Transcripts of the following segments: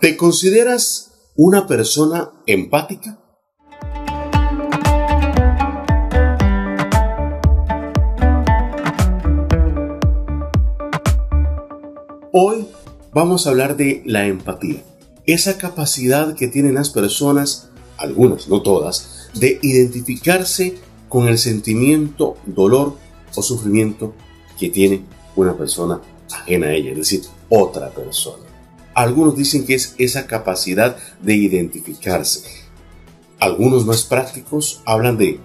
¿Te consideras una persona empática? Hoy vamos a hablar de la empatía, esa capacidad que tienen las personas, algunas, no todas, de identificarse con el sentimiento, dolor o sufrimiento que tiene una persona ajena a ella, es decir, otra persona. Algunos dicen que es esa capacidad de identificarse. Algunos más prácticos hablan de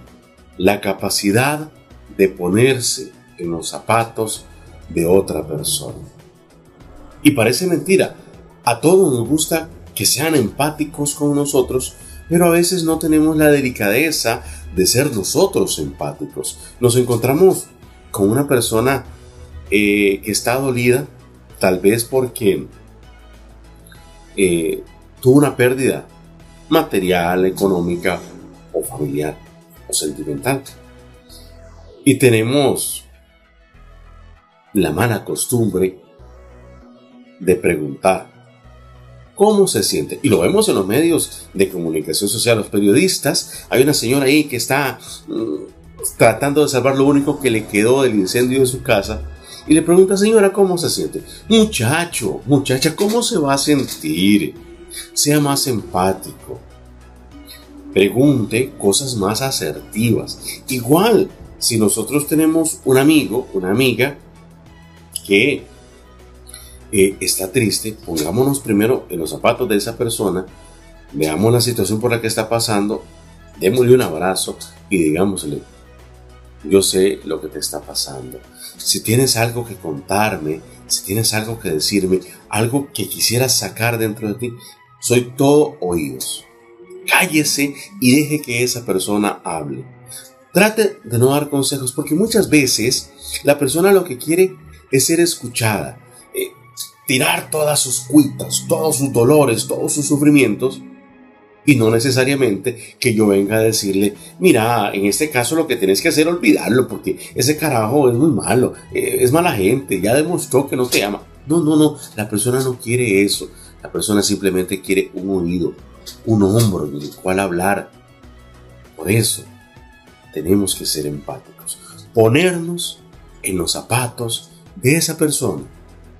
la capacidad de ponerse en los zapatos de otra persona. Y parece mentira, a todos nos gusta que sean empáticos con nosotros, pero a veces no tenemos la delicadeza de ser nosotros empáticos. Nos encontramos con una persona eh, que está dolida, tal vez porque eh, tuvo una pérdida material, económica o familiar o sentimental. Y tenemos la mala costumbre de preguntar cómo se siente. Y lo vemos en los medios de comunicación social, los periodistas. Hay una señora ahí que está mm, tratando de salvar lo único que le quedó del incendio de su casa y le pregunta, señora, ¿cómo se siente? Muchacho, muchacha, ¿cómo se va a sentir? Sea más empático. Pregunte cosas más asertivas. Igual, si nosotros tenemos un amigo, una amiga que eh, está triste, pongámonos primero en los zapatos de esa persona, veamos la situación por la que está pasando, démosle un abrazo y digámosle, yo sé lo que te está pasando. Si tienes algo que contarme, si tienes algo que decirme, algo que quisieras sacar dentro de ti, soy todo oídos. Cállese y deje que esa persona hable. Trate de no dar consejos porque muchas veces la persona lo que quiere es ser escuchada, eh, tirar todas sus cuitas, todos sus dolores, todos sus sufrimientos y no necesariamente que yo venga a decirle, mira, en este caso lo que tienes que hacer es olvidarlo porque ese carajo es muy malo, eh, es mala gente, ya demostró que no te ama. No, no, no, la persona no quiere eso. La persona simplemente quiere un oído, un hombro en el cual hablar. Por eso tenemos que ser empáticos. Ponernos en los zapatos de esa persona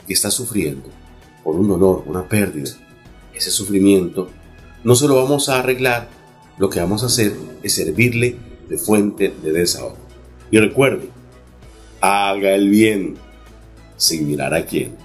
que está sufriendo por un dolor, una pérdida, ese sufrimiento no se lo vamos a arreglar, lo que vamos a hacer es servirle de fuente de desahogo. Y recuerde, haga el bien sin mirar a quién.